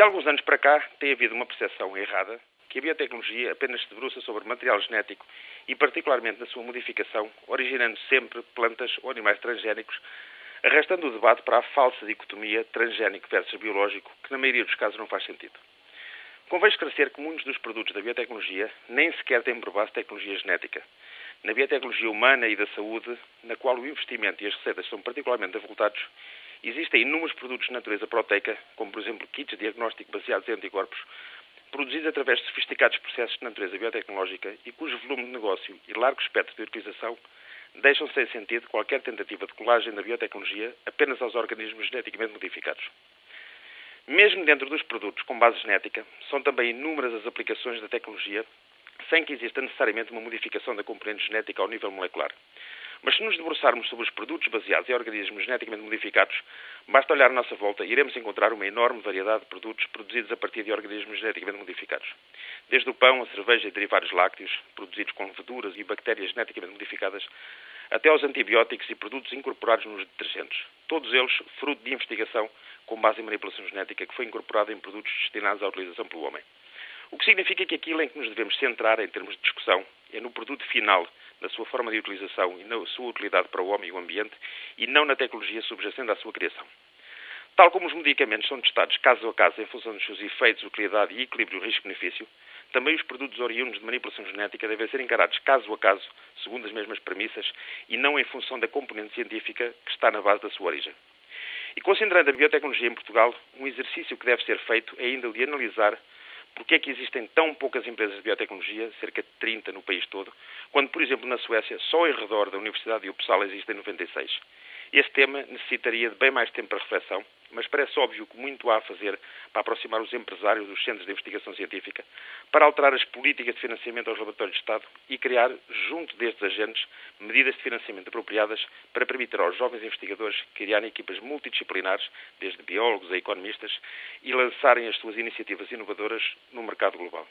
De alguns anos para cá tem havido uma percepção errada que a biotecnologia apenas se debruça sobre material genético e, particularmente na sua modificação, originando sempre plantas ou animais transgénicos, arrastando o debate para a falsa dicotomia transgénico versus biológico, que na maioria dos casos não faz sentido. Convém esclarecer que muitos dos produtos da biotecnologia nem sequer têm por base tecnologia genética. Na biotecnologia humana e da saúde, na qual o investimento e as receitas são particularmente avultados, existem inúmeros produtos de natureza proteica, como por exemplo kits de diagnóstico baseados em anticorpos, produzidos através de sofisticados processos de natureza biotecnológica e cujo volume de negócio e largo espectro de utilização deixam sem sentido qualquer tentativa de colagem da biotecnologia apenas aos organismos geneticamente modificados. Mesmo dentro dos produtos com base genética, são também inúmeras as aplicações da tecnologia sem que exista necessariamente uma modificação da componente genética ao nível molecular. Mas se nos debruçarmos sobre os produtos baseados em organismos geneticamente modificados, basta olhar à nossa volta e iremos encontrar uma enorme variedade de produtos produzidos a partir de organismos geneticamente modificados. Desde o pão, a cerveja e derivados lácteos, produzidos com leveduras e bactérias geneticamente modificadas, até aos antibióticos e produtos incorporados nos detergentes. Todos eles fruto de investigação com base em manipulação genética que foi incorporada em produtos destinados à utilização pelo homem. O que significa que aquilo em que nos devemos centrar em termos de discussão é no produto final, na sua forma de utilização e na sua utilidade para o homem e o ambiente, e não na tecnologia subjacente à sua criação. Tal como os medicamentos são testados caso a caso em função dos seus efeitos, utilidade e equilíbrio risco-benefício, também os produtos oriundos de manipulação genética devem ser encarados caso a caso, segundo as mesmas premissas, e não em função da componente científica que está na base da sua origem. E considerando a biotecnologia em Portugal, um exercício que deve ser feito é ainda o de analisar porque é que existem tão poucas empresas de biotecnologia, cerca de 30 no país todo, quando, por exemplo, na Suécia, só em redor da Universidade de Uppsala existem 96. Este tema necessitaria de bem mais tempo para reflexão, mas parece óbvio que muito há a fazer para aproximar os empresários dos centros de investigação científica, para alterar as políticas de financiamento aos laboratórios de Estado e criar, junto destes agentes, medidas de financiamento apropriadas para permitir aos jovens investigadores criarem equipas multidisciplinares, desde biólogos a economistas, e lançarem as suas iniciativas inovadoras no mercado global.